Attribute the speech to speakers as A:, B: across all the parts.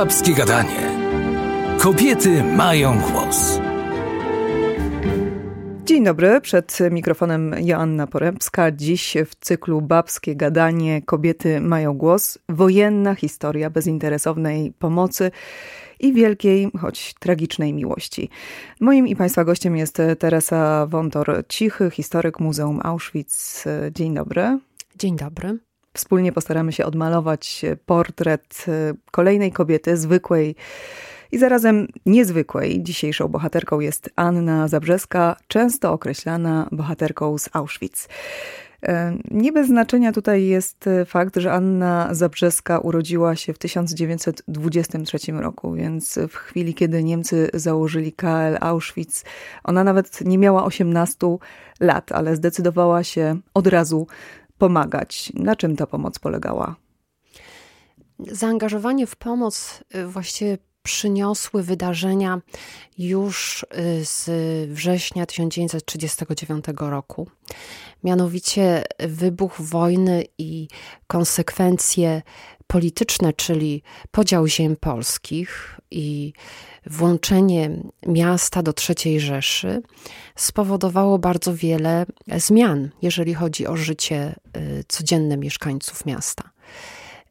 A: Babskie Gadanie. Kobiety mają głos.
B: Dzień dobry, przed mikrofonem Joanna Porębska. Dziś w cyklu Babskie Gadanie Kobiety mają głos. Wojenna historia bezinteresownej pomocy i wielkiej, choć tragicznej miłości. Moim i Państwa gościem jest Teresa Wątor-Cichy, historyk Muzeum Auschwitz. Dzień dobry.
C: Dzień dobry.
B: Wspólnie postaramy się odmalować portret kolejnej kobiety, zwykłej i zarazem niezwykłej. Dzisiejszą bohaterką jest Anna Zabrzeska, często określana bohaterką z Auschwitz. E, nie bez znaczenia tutaj jest fakt, że Anna Zabrzeska urodziła się w 1923 roku, więc w chwili, kiedy Niemcy założyli KL Auschwitz, ona nawet nie miała 18 lat, ale zdecydowała się od razu pomagać. Na czym ta pomoc polegała?
C: Zaangażowanie w pomoc y, właściwie przyniosły wydarzenia już y, z września 1939 roku. Mianowicie wybuch wojny i konsekwencje polityczne, czyli podział ziem polskich i włączenie miasta do III Rzeszy spowodowało bardzo wiele zmian, jeżeli chodzi o życie y, codzienne mieszkańców miasta.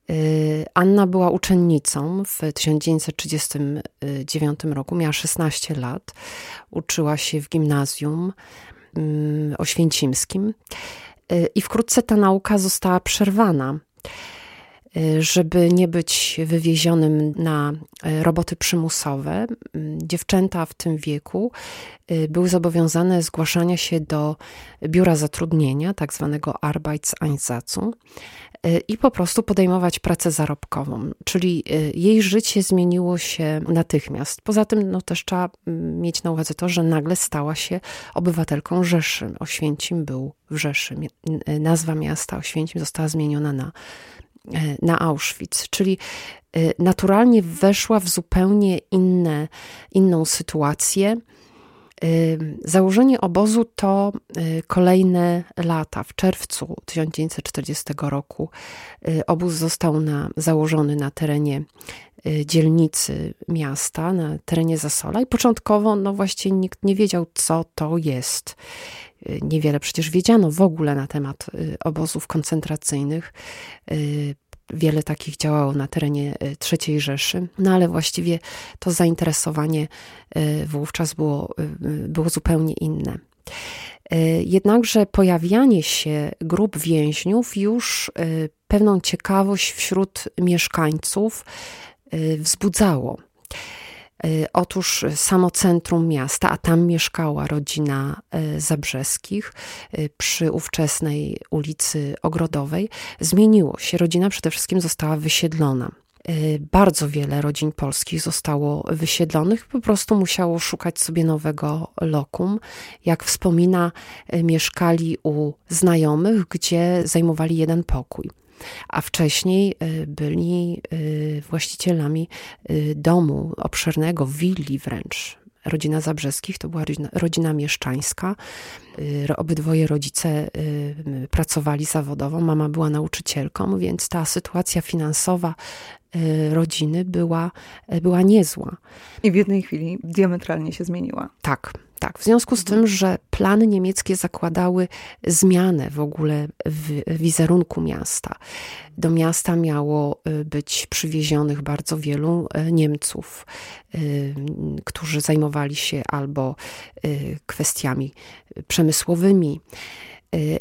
C: Y, Anna była uczennicą w 1939 roku, miała 16 lat, uczyła się w gimnazjum mm, oświęcimskim y, i wkrótce ta nauka została przerwana. Y, żeby nie być wywiezionym na roboty przymusowe, dziewczęta w tym wieku były zobowiązane zgłaszania się do biura zatrudnienia, tak zwanego Arbeitseinsatzung, i po prostu podejmować pracę zarobkową, czyli y, jej życie zmieniło się natychmiast. Poza tym no, też trzeba mm, mieć na uwadze to, że nagle stała się obywatelką Rzeszy. Oświęcim był w Rzeszy. Y, nazwa miasta Oświęcim została zmieniona na, na Auschwitz, czyli naturalnie weszła w zupełnie inne, inną sytuację Założenie obozu to y, kolejne lata. W czerwcu 1940 roku y, obóz został na, założony na terenie y, dzielnicy miasta, na terenie Zasola i początkowo no właściwie nikt nie wiedział, co to jest. Niewiele przecież wiedziano w ogóle na temat obozów koncentracyjnych wiele takich działało na terenie e, III Rzeszy, no ale właściwie to zainteresowanie e, wówczas było, e, było zupełnie inne. Jednakże pojawianie się grup więźniów już pewną ciekawość wśród mieszkańców wzbudzało. Y, otóż samo centrum miasta, a tam mieszkała rodzina y, Zabrzeskich y, przy ówczesnej ulicy Ogrodowej, zmieniło się. Rodzina przede wszystkim została wysiedlona. Bardzo wiele rodzin polskich zostało wysiedlonych, po prostu musiało szukać sobie nowego lokum. Jak wspomina, mieszkali u znajomych, gdzie zajmowali jeden pokój a wcześniej y, byli y, właścicielami y, domu obszernego, willi wręcz. Rodzina Zabrzeskich to była rodzina, rodzina mieszczańska. Obydwoje rodzice pracowali zawodowo, mama była nauczycielką, więc ta sytuacja finansowa rodziny była, była niezła.
B: I w jednej chwili diametralnie się zmieniła.
C: Tak. Tak, w związku z tym, że plany niemieckie zakładały zmianę w ogóle w wizerunku miasta. Do miasta miało y, być przywiezionych bardzo wielu y, Niemców, y, którzy zajmowali się albo kwestiami przemysłowymi,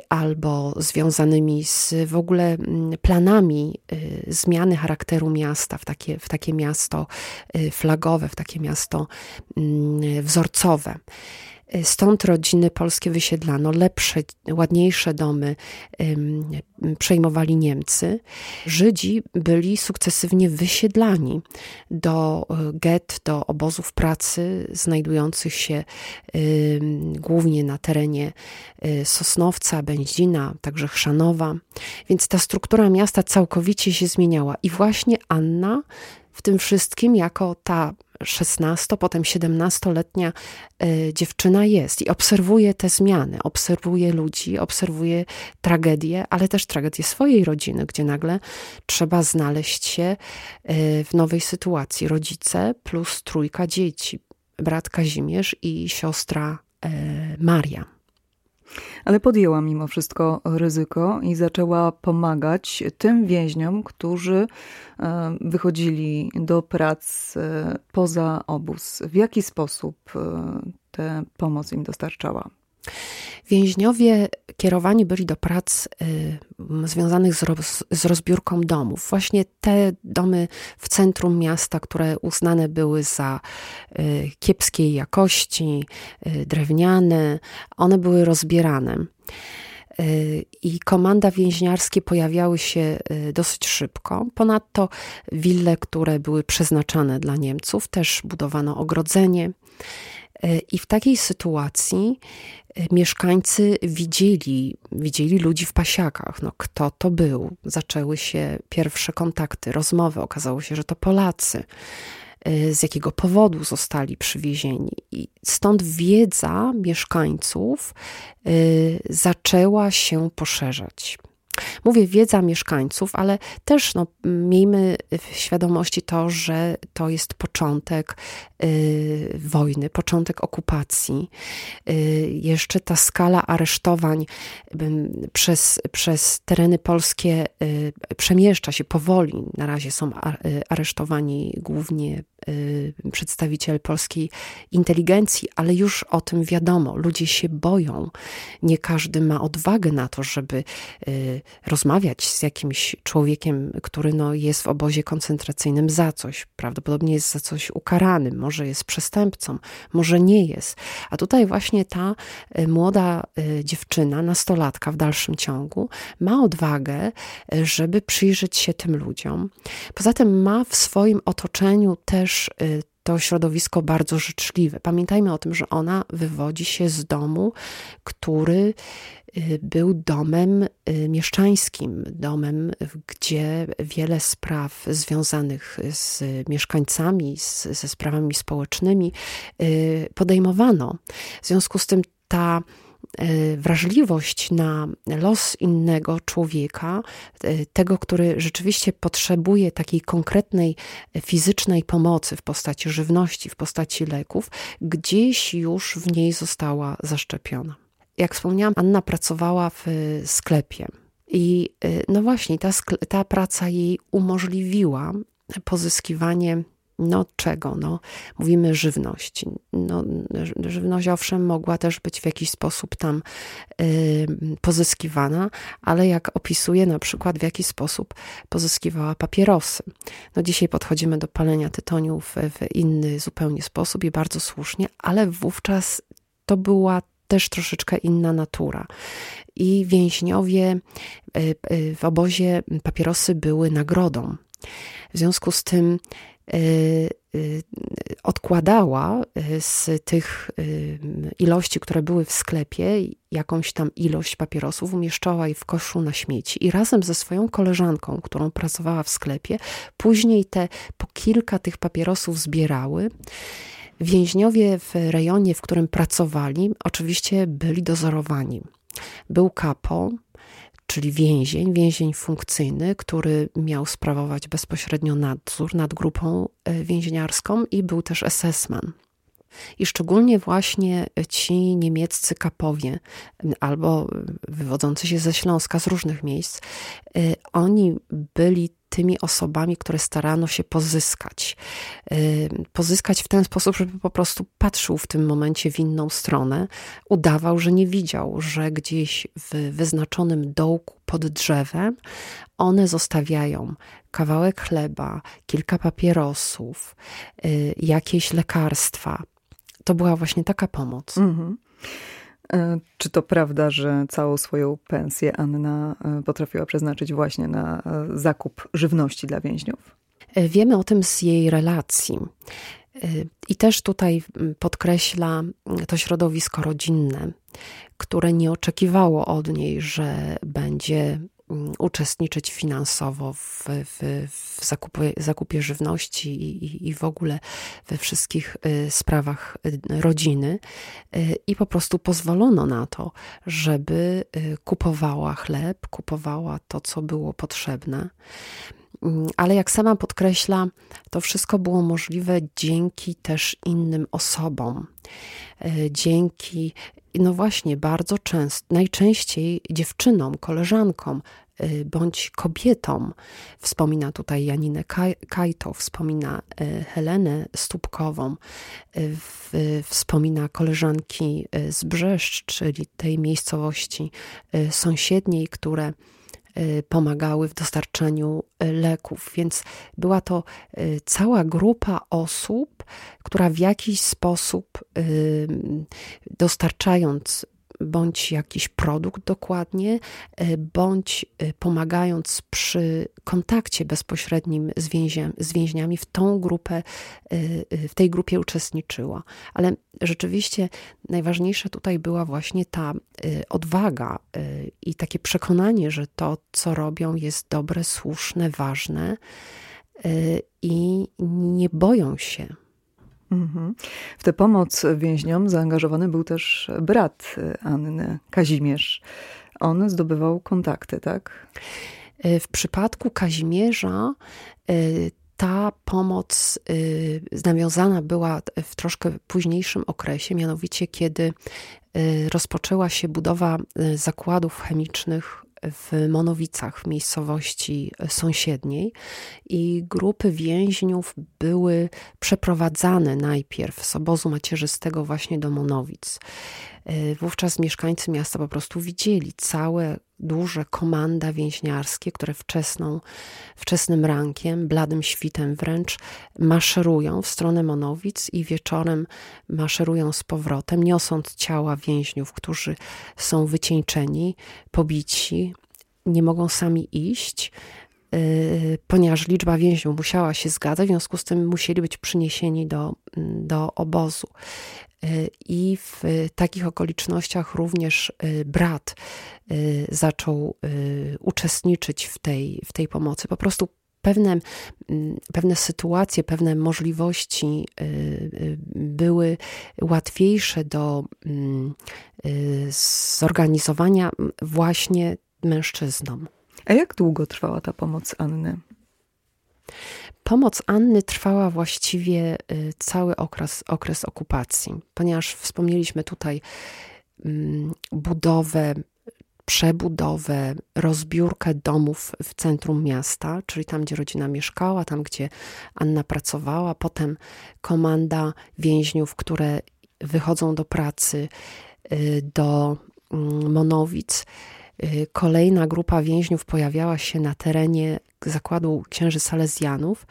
C: albo związanymi z w ogóle mm, planami y, zmiany charakteru miasta w takie, w takie miasto y, flagowe, w takie miasto mm, wzorcowe. Stąd rodziny polskie wysiedlano, lepsze, ładniejsze domy przejmowali Niemcy. Żydzi byli sukcesywnie wysiedlani do e, get, do obozów pracy znajdujących się głównie na terenie e, Sosnowca, Będzina, także Chrzanowa. Więc ta struktura miasta całkowicie się zmieniała i właśnie Anna w tym wszystkim jako ta 16, potem 17-letnia y, dziewczyna jest i obserwuje te zmiany, obserwuje ludzi, obserwuje tragedię, ale też tragedię swojej rodziny, gdzie nagle trzeba znaleźć się y, w nowej sytuacji. Rodzice plus trójka dzieci, brat Kazimierz i siostra y, Maria.
B: Ale podjęła mimo wszystko ryzyko i zaczęła pomagać tym więźniom, którzy e, wychodzili do prac e, poza obóz. W jaki sposób e, tę pomoc im dostarczała?
C: Więźniowie kierowani byli do prac y, związanych z, roz, z, rozbiórką domów. Właśnie te domy w centrum miasta, które uznane były za y, kiepskiej jakości, y, drewniane, one były rozbierane. Y, I komanda więźniarskie pojawiały się y, dosyć szybko. Ponadto wille, które były przeznaczane dla Niemców, też budowano ogrodzenie. Y, I w takiej sytuacji mieszkańcy widzieli, widzieli ludzi w pasiakach. No, kto to był? Zaczęły się pierwsze kontakty, rozmowy. Okazało się, że to Polacy. Y, z jakiego powodu zostali przywiezieni. I stąd wiedza mieszkańców y, zaczęła się poszerzać. Mówię wiedza mieszkańców, ale też no, miejmy w świadomości to, że to jest początek y, wojny, początek okupacji. Y, jeszcze ta skala aresztowań y, przez, przez tereny polskie y, przemieszcza się powoli. Na razie są y, aresztowani głównie y, przedstawiciele polskiej inteligencji, ale już o tym wiadomo. Ludzie się boją. Nie każdy ma odwagę na to, żeby rozmawiać z jakimś człowiekiem, który no, jest w obozie koncentracyjnym za coś. Prawdopodobnie jest za coś ukarany, może jest przestępcą, może nie jest. A tutaj właśnie ta e, młoda dziewczyna, nastolatka w dalszym ciągu, ma odwagę, żeby przyjrzeć się tym ludziom. Poza tym ma w swoim otoczeniu też to środowisko bardzo życzliwe. Pamiętajmy o tym, że ona wywodzi się z domu, który y, był domem y, mieszczańskim, domem, gdzie wiele spraw związanych z mieszkańcami, z, ze sprawami społecznymi y, podejmowano. W związku z tym ta wrażliwość na los innego człowieka, e, tego, który rzeczywiście potrzebuje takiej konkretnej fizycznej pomocy w postaci żywności, w postaci leków, gdzieś już w niej została zaszczepiona. Jak wspomniałam, Anna pracowała w sklepie. I e, no właśnie, ta, ta praca jej umożliwiła pozyskiwanie no czego? No, mówimy żywność. No, żywność owszem mogła też być w jakiś sposób tam pozyskiwana, ale jak opisuje na przykład w jaki sposób pozyskiwała papierosy. No dzisiaj podchodzimy do palenia tytoniu w, w inny zupełnie sposób i bardzo słusznie, ale wówczas to była też troszeczkę inna natura. I więźniowie y, y, w obozie papierosy były nagrodą. W związku z tym odkładała y, z tych ilości, które były w sklepie, jakąś tam ilość papierosów, umieszczała je w koszu na śmieci i razem ze swoją koleżanką, którą pracowała w sklepie, później te po kilka tych papierosów zbierały. Więźniowie w rejonie, w którym pracowali, oczywiście byli dozorowani. Był kapo, czyli więzień, więzień funkcyjny, który miał sprawować bezpośrednio nadzór nad grupą e, więźniarską i był też SS-man. I szczególnie właśnie ci niemieccy kapowie, albo wywodzący się ze Śląska, z różnych miejsc, e, oni byli tymi osobami, które starano się pozyskać. Pozyskać w ten sposób, żeby po prostu patrzył w tym momencie w inną stronę, udawał, że nie widział, że gdzieś w wyznaczonym dołku pod drzewem one zostawiają kawałek chleba, kilka papierosów, y, jakieś lekarstwa. To była właśnie taka pomoc. Mhm.
B: E, czy to prawda, że całą swoją pensję Anna e, potrafiła przeznaczyć właśnie na e, zakup żywności dla więźniów?
C: Wiemy o tym z jej relacji. I też tutaj podkreśla to środowisko rodzinne, które nie oczekiwało od niej, że będzie uczestniczyć finansowo w, w, w zakupie, zakupie żywności i, i w ogóle we wszystkich y, sprawach y, rodziny. Y, I po prostu pozwolono na to, żeby kupowała chleb, kupowała to, co było potrzebne. Mm, ale jak sama podkreśla, to wszystko było możliwe dzięki też innym osobom. Dzięki no właśnie, bardzo często, najczęściej dziewczynom, koleżankom y, bądź kobietom. Wspomina tutaj Janinę Kajto, wspomina y, Helenę Stupkową, wspomina koleżanki z Brzeszcz, czyli tej miejscowości sąsiedniej, które pomagały w dostarczaniu y, leków. Więc była to y, cała grupa osób, która w jakiś sposób dostarczając bądź jakiś produkt dokładnie, e, bądź e, pomagając przy kontakcie bezpośrednim z, więźnia, z więźniami, w tą grupę, e, w tej grupie uczestniczyła. Ale rzeczywiście najważniejsza tutaj była właśnie ta odwaga i takie przekonanie, że to, co robią, jest dobre, słuszne, ważne i nie boją się.
B: W tę pomoc więźniom zaangażowany był też brat Anny, Kazimierz. On zdobywał kontakty, tak?
C: E, w przypadku Kazimierza e, ta pomoc e, nawiązana była w troszkę późniejszym okresie, mianowicie kiedy rozpoczęła się budowa zakładów chemicznych w Monowicach, w miejscowości sąsiedniej, i grupy więźniów były przeprowadzane najpierw z obozu macierzystego właśnie do Monowic. E, wówczas mieszkańcy miasta po prostu widzieli całe duże komanda więźniarskie, które wczesną, wczesnym rankiem, bladym świtem wręcz maszerują w stronę Monowic i wieczorem maszerują z powrotem, niosąc ciała więźniów, którzy są wycieńczeni, pobici, nie mogą sami iść, yy, ponieważ liczba więźniów musiała się zgadzać, w związku z tym musieli być przyniesieni do, do obozu. Y, I w takich okolicznościach również y, brat y, zaczął uczestniczyć w tej, w tej pomocy. Po prostu pewne, pewne sytuacje, pewne możliwości były łatwiejsze do mm, zorganizowania właśnie mężczyznom.
B: A jak długo trwała ta pomoc Anny?
C: Pomoc Anny trwała właściwie y, cały okres, okres okupacji, ponieważ wspomnieliśmy tutaj mm, budowę, przebudowę, rozbiórkę domów w centrum miasta, czyli tam, gdzie rodzina mieszkała, tam, gdzie Anna pracowała, potem komanda więźniów, które wychodzą do pracy y, do mm, Monowic. Y, kolejna grupa więźniów pojawiała się na terenie zakładu księży Salezjanów,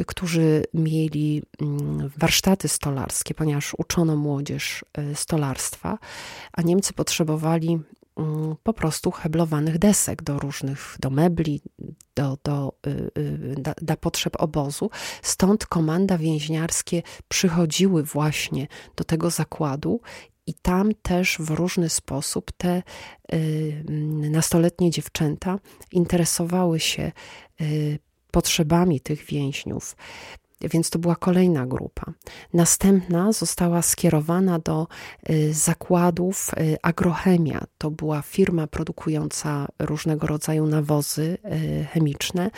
C: y, którzy mieli mm, warsztaty stolarskie, ponieważ uczono młodzież y, stolarstwa, a Niemcy potrzebowali mm, po prostu heblowanych desek do różnych, do mebli, do, do, do potrzeb obozu. Stąd komanda więźniarskie przychodziły właśnie do tego zakładu i tam też w różny sposób te y, nastoletnie dziewczęta interesowały się y, potrzebami tych więźniów więc to była kolejna grupa. Następna została skierowana do y, zakładów y, Agrochemia. To była firma produkująca różnego rodzaju nawozy y, chemiczne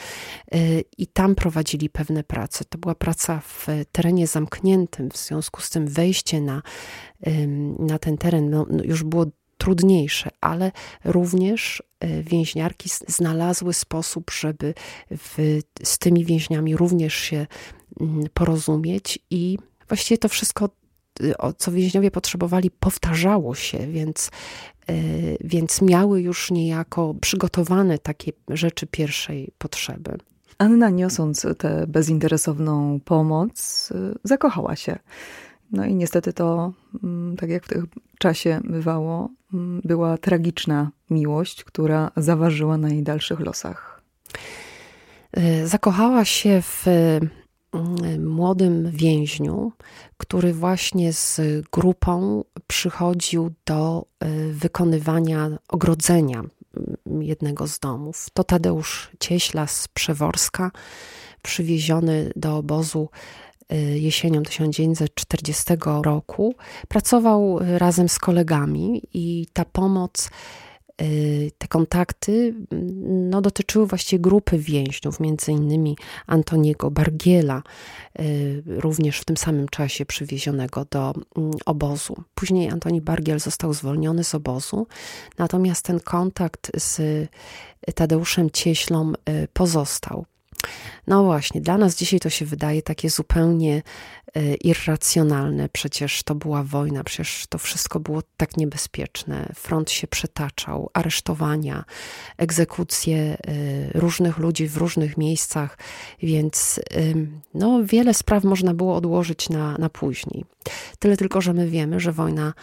C: i tam prowadzili pewne prace. To była praca w terenie zamkniętym, w związku z tym wejście na, na ten teren no, no już było trudniejsze, ale również więźniarki znalazły sposób, żeby w, z tymi więźniami również się porozumieć i właściwie to wszystko, e, co więźniowie potrzebowali, powtarzało się, więc, e, więc miały już niejako przygotowane takie rzeczy pierwszej potrzeby.
B: Anna, niosąc tę bezinteresowną pomoc, zakochała się. No i niestety to, mm, tak jak w tym czasie bywało, mm, była tragiczna miłość, która zaważyła na jej dalszych losach.
C: Zakochała się w mm, młodym więźniu, który właśnie z grupą przychodził do e, wykonywania ogrodzenia jednego z domów. To Tadeusz Cieśla z Przeworska, przywieziony do obozu y, jesienią 1940 roku. Pracował razem z kolegami i ta pomoc Y, te kontakty mm, no, dotyczyły właściwie grupy więźniów, między innymi Antoniego Bargiela, y, również w tym samym czasie przywiezionego do mm, obozu. Później Antoni Bargiel został zwolniony z obozu, natomiast ten kontakt z Tadeuszem Cieślą y, pozostał. No właśnie, dla nas dzisiaj to się wydaje takie zupełnie e, irracjonalne. Przecież to była wojna, przecież to wszystko było tak niebezpieczne. Front się przetaczał, aresztowania, egzekucje e, różnych ludzi w różnych miejscach, więc no, wiele spraw można było odłożyć na, na później. Tyle tylko, że my wiemy, że wojna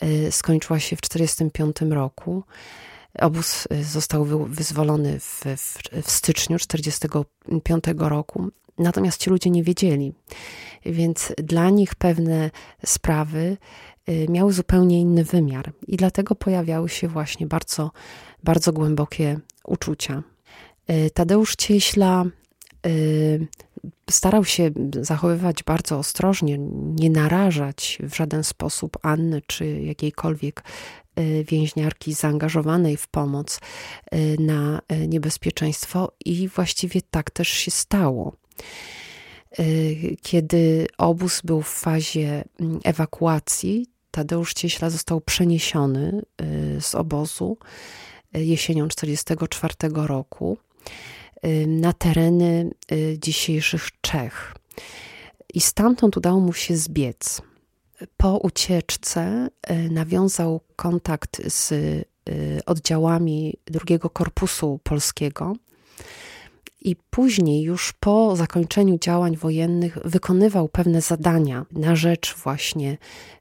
C: e, skończyła się w 1945 roku. Obóz y, został wyzwolony w, w, w styczniu 1945 roku, natomiast ci ludzie nie wiedzieli, więc dla nich pewne sprawy y, miały zupełnie inny wymiar i dlatego pojawiały się właśnie bardzo, bardzo głębokie uczucia. Y, Tadeusz Cieśla starał się zachowywać bardzo ostrożnie, nie narażać w żaden sposób Anny czy jakiejkolwiek więźniarki zaangażowanej w pomoc y, na y, niebezpieczeństwo, i właściwie tak też się stało. Kiedy obóz był w fazie mm, ewakuacji, Tadeusz Cieśla został przeniesiony z obozu jesienią 1944 roku na tereny dzisiejszych Czech. I stamtąd udało mu się zbiec po ucieczce y, nawiązał kontakt z y, oddziałami drugiego korpusu polskiego. I później, już po zakończeniu działań wojennych, wykonywał pewne zadania na rzecz właśnie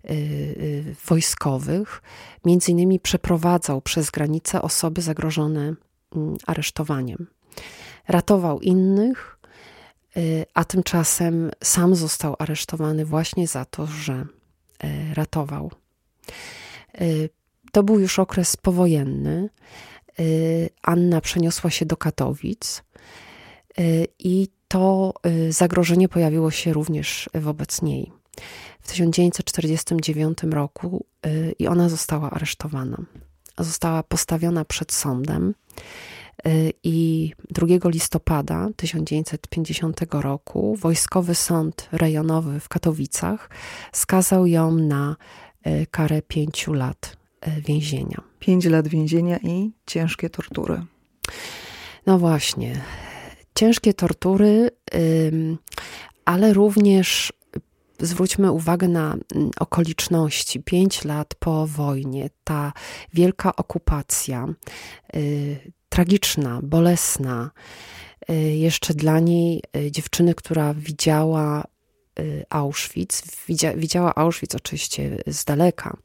C: y, wojskowych. Między innymi przeprowadzał przez granicę osoby zagrożone mm, aresztowaniem. Ratował innych, a tymczasem sam został aresztowany właśnie za to, że E, ratował. E, to był już okres powojenny. E, Anna przeniosła się do Katowic i to zagrożenie pojawiło się również wobec niej. W 1949 roku i ona została aresztowana. Została postawiona przed sądem i 2 listopada 1950 roku Wojskowy Sąd Rejonowy w Katowicach skazał ją na y, karę pięciu lat y, więzienia.
B: Pięć lat więzienia i ciężkie tortury.
C: No właśnie. Ciężkie tortury, ale również zwróćmy uwagę na mm, okoliczności. Pięć lat po wojnie, ta wielka okupacja, tragiczna, bolesna. Y, jeszcze dla niej y, dziewczyny, która widziała y, Auschwitz, widziała Auschwitz oczywiście z daleka,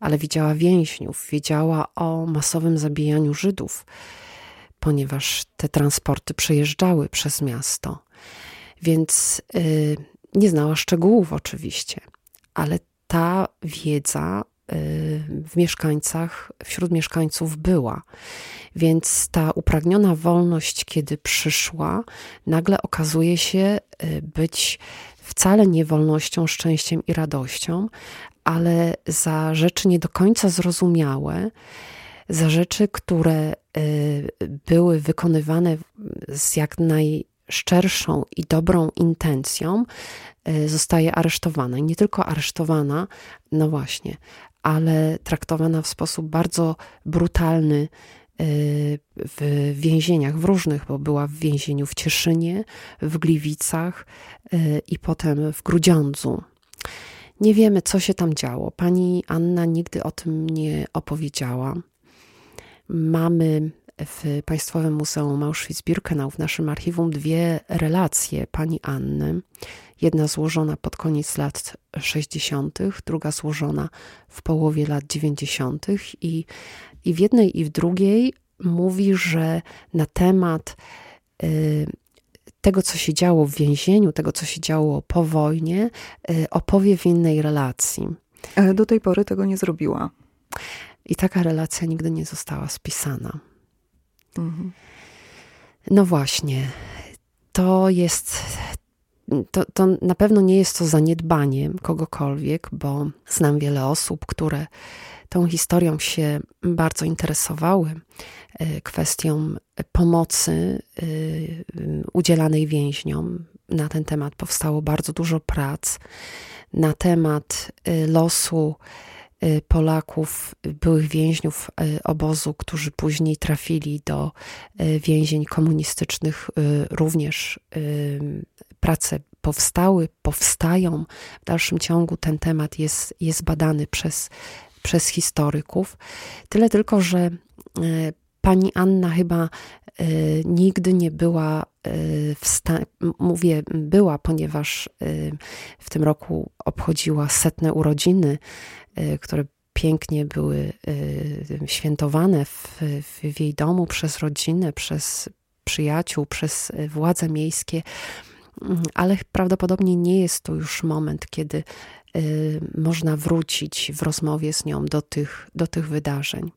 C: ale widziała więźniów, wiedziała o masowym zabijaniu Żydów, ponieważ te transporty przejeżdżały przez miasto. Więc nie znała szczegółów oczywiście, ale ta wiedza w mieszkańcach, wśród mieszkańców była. Więc ta upragniona wolność, kiedy przyszła, nagle okazuje się y, być wcale nie wolnością, szczęściem i radością, ale za rzeczy nie do końca zrozumiałe, za rzeczy, które y, były wykonywane z jak najszczerszą i dobrą intencją, y, zostaje aresztowana. I nie tylko aresztowana, no właśnie, ale traktowana w sposób bardzo brutalny y, w więzieniach, w różnych, bo była w więzieniu w Cieszynie, w Gliwicach y, i potem w Grudziądzu. Nie wiemy, co się tam działo. Pani Anna nigdy o tym nie opowiedziała. Mamy w Państwowym Muzeum Auschwitz-Birkenau w naszym archiwum dwie relacje pani Anny. Jedna złożona pod koniec lat 60., druga złożona w połowie lat 90. I, i w jednej i w drugiej mówi, że na temat y, tego, co się działo w więzieniu, tego, co się działo po wojnie, y, opowie w innej relacji.
B: Ale do tej pory tego nie zrobiła.
C: I taka relacja nigdy nie została spisana. Mhm. No właśnie, to jest. To, to na pewno nie jest to zaniedbanie kogokolwiek, bo znam wiele osób, które tą historią się bardzo interesowały, e, kwestią pomocy e, udzielanej więźniom. Na ten temat powstało bardzo dużo prac. Na temat e, losu Polaków, byłych więźniów obozu, którzy później trafili do więzień komunistycznych, również prace powstały, powstają. W dalszym ciągu ten temat jest, jest badany przez przez historyków. Tyle tylko, że e, pani Anna chyba e, nigdy nie była e, w stanie, mówię była, ponieważ w tym roku obchodziła setne urodziny, które pięknie były świętowane w, w jej domu przez rodzinę, przez przyjaciół, przez władze miejskie, ale prawdopodobnie nie jest to już moment, kiedy Y, można wrócić w rozmowie z nią do tych, do tych wydarzeń.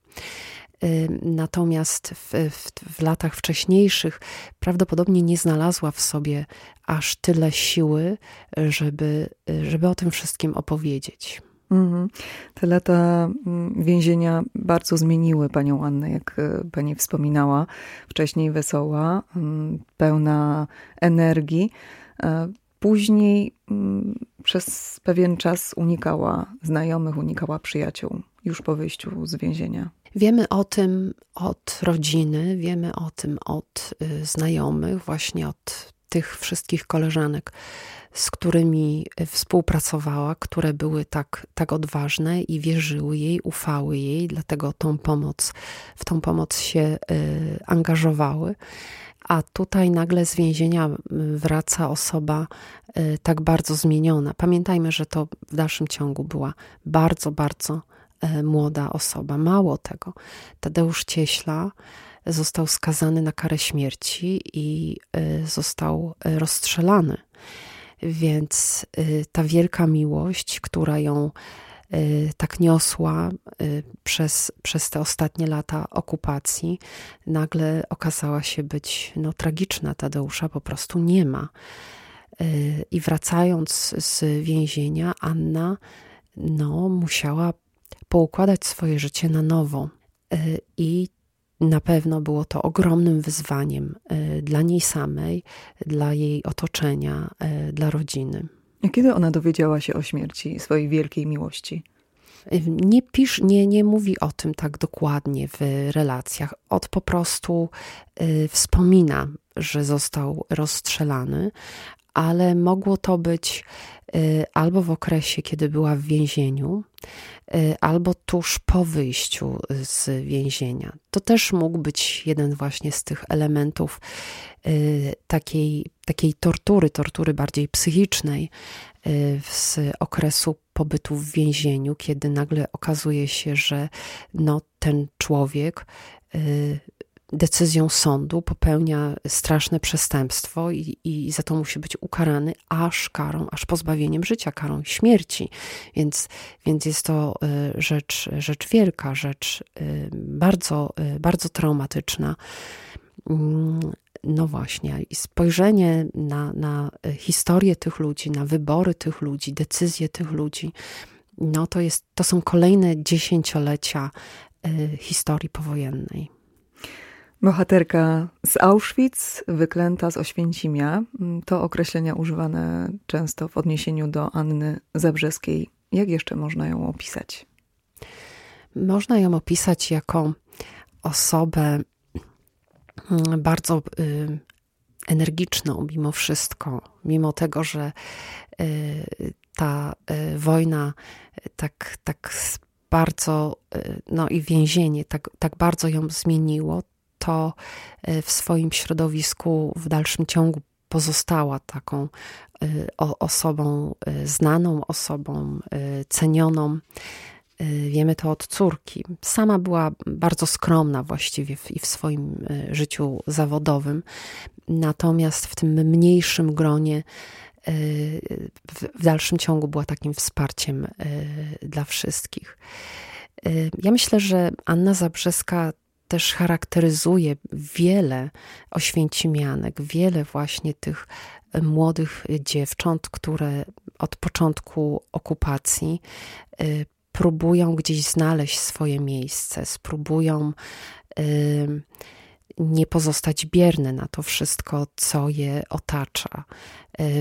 C: Y, natomiast w, w, w, latach wcześniejszych prawdopodobnie nie znalazła w sobie aż tyle siły, żeby, żeby o tym wszystkim opowiedzieć. Mhm.
B: Te lata mm, więzienia bardzo zmieniły panią Annę, jak y, pani wspominała. Wcześniej wesoła, mm, pełna energii. Później mm, przez pewien czas unikała znajomych, unikała przyjaciół już po wyjściu z więzienia.
C: Wiemy o tym od rodziny, wiemy o tym od y, znajomych, właśnie od tych wszystkich koleżanek, z którymi współpracowała, które były tak, tak odważne i wierzyły jej, ufały jej, dlatego tą pomoc, w tą pomoc się y, angażowały a tutaj nagle z więzienia wraca osoba y, tak bardzo zmieniona. Pamiętajmy, że to w dalszym ciągu była bardzo, bardzo e, młoda osoba. Mało tego, Tadeusz Cieśla został skazany na karę śmierci i y, został e, rozstrzelany. Więc y, ta wielka miłość, która ją tak niosła przez, przez te ostatnie lata okupacji, nagle okazała się być no, tragiczna. Tadeusza po prostu nie ma. I wracając z więzienia, Anna no, musiała poukładać swoje życie na nowo. I na pewno było to ogromnym wyzwaniem dla niej samej, dla jej otoczenia, dla rodziny.
B: A kiedy ona dowiedziała się o śmierci swojej wielkiej miłości?
C: Nie, pisz, nie, nie mówi o tym tak dokładnie w relacjach. Od po prostu y, wspomina, że został rozstrzelany, ale mogło to być albo w okresie, kiedy była w więzieniu, y, albo tuż po wyjściu z więzienia. To też mógł być jeden właśnie z tych elementów y, takiej, takiej tortury, tortury bardziej psychicznej z okresu pobytu w więzieniu, kiedy nagle okazuje się, że no, ten człowiek decyzją sądu popełnia straszne przestępstwo i, i za to musi być ukarany aż karą, aż pozbawieniem życia, karą śmierci. Więc, więc jest to y, rzecz, rzecz wielka, rzecz y, bardzo, y, bardzo traumatyczna. Mm, no właśnie, i spojrzenie na, na historię tych ludzi, na wybory tych ludzi, decyzje tych ludzi, no to, jest, to są kolejne dziesięciolecia historii powojennej.
B: Bohaterka z Auschwitz, wyklęta z Oświęcimia. To określenia używane często w odniesieniu do Anny Zabrzeskiej. Jak jeszcze można ją opisać?
C: Można ją opisać jako osobę mm, bardzo y, energiczną mimo wszystko, mimo tego, że y, ta y, wojna tak, tak bardzo, no i więzienie tak, tak bardzo ją zmieniło, to e, w swoim środowisku w dalszym ciągu pozostała taką e, osobą e, znaną, osobą cenioną. Wiemy to od córki. Sama była bardzo skromna właściwie w, i w swoim życiu zawodowym, natomiast w tym mniejszym gronie w dalszym ciągu była takim wsparciem dla wszystkich. Ja myślę, że Anna Zabrzeska też charakteryzuje wiele oświęcimianek, wiele właśnie tych młodych dziewcząt, które od początku okupacji y, próbują gdzieś znaleźć swoje miejsce, spróbują y, nie pozostać bierne na to wszystko, co je otacza.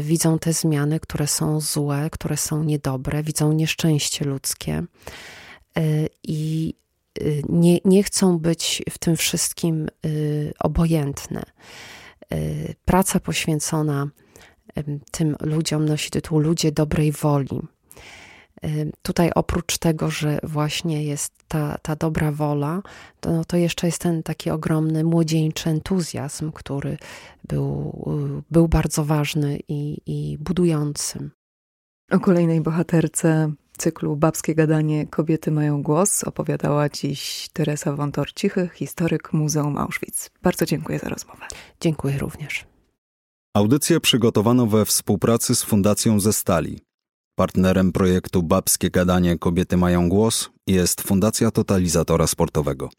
C: Widzą te zmiany, które są złe, które są niedobre, widzą nieszczęście ludzkie nie, nie chcą być w tym wszystkim obojętne. Praca poświęcona tym ludziom nosi tytuł Ludzie dobrej woli. Tutaj oprócz tego, że właśnie jest ta, ta dobra wola, to, no to jeszcze jest ten taki ogromny młodzieńczy entuzjazm, który był, był bardzo ważny i, i budujący.
B: O kolejnej bohaterce cyklu Babskie Gadanie Kobiety mają głos opowiadała dziś Teresa Wątor-Cichy, historyk Muzeum Auschwitz. Bardzo dziękuję za rozmowę.
C: Dziękuję również.
D: Audycję przygotowano we współpracy z Fundacją ze Stali. Partnerem projektu Babskie Gadanie Kobiety mają głos jest Fundacja Totalizatora Sportowego.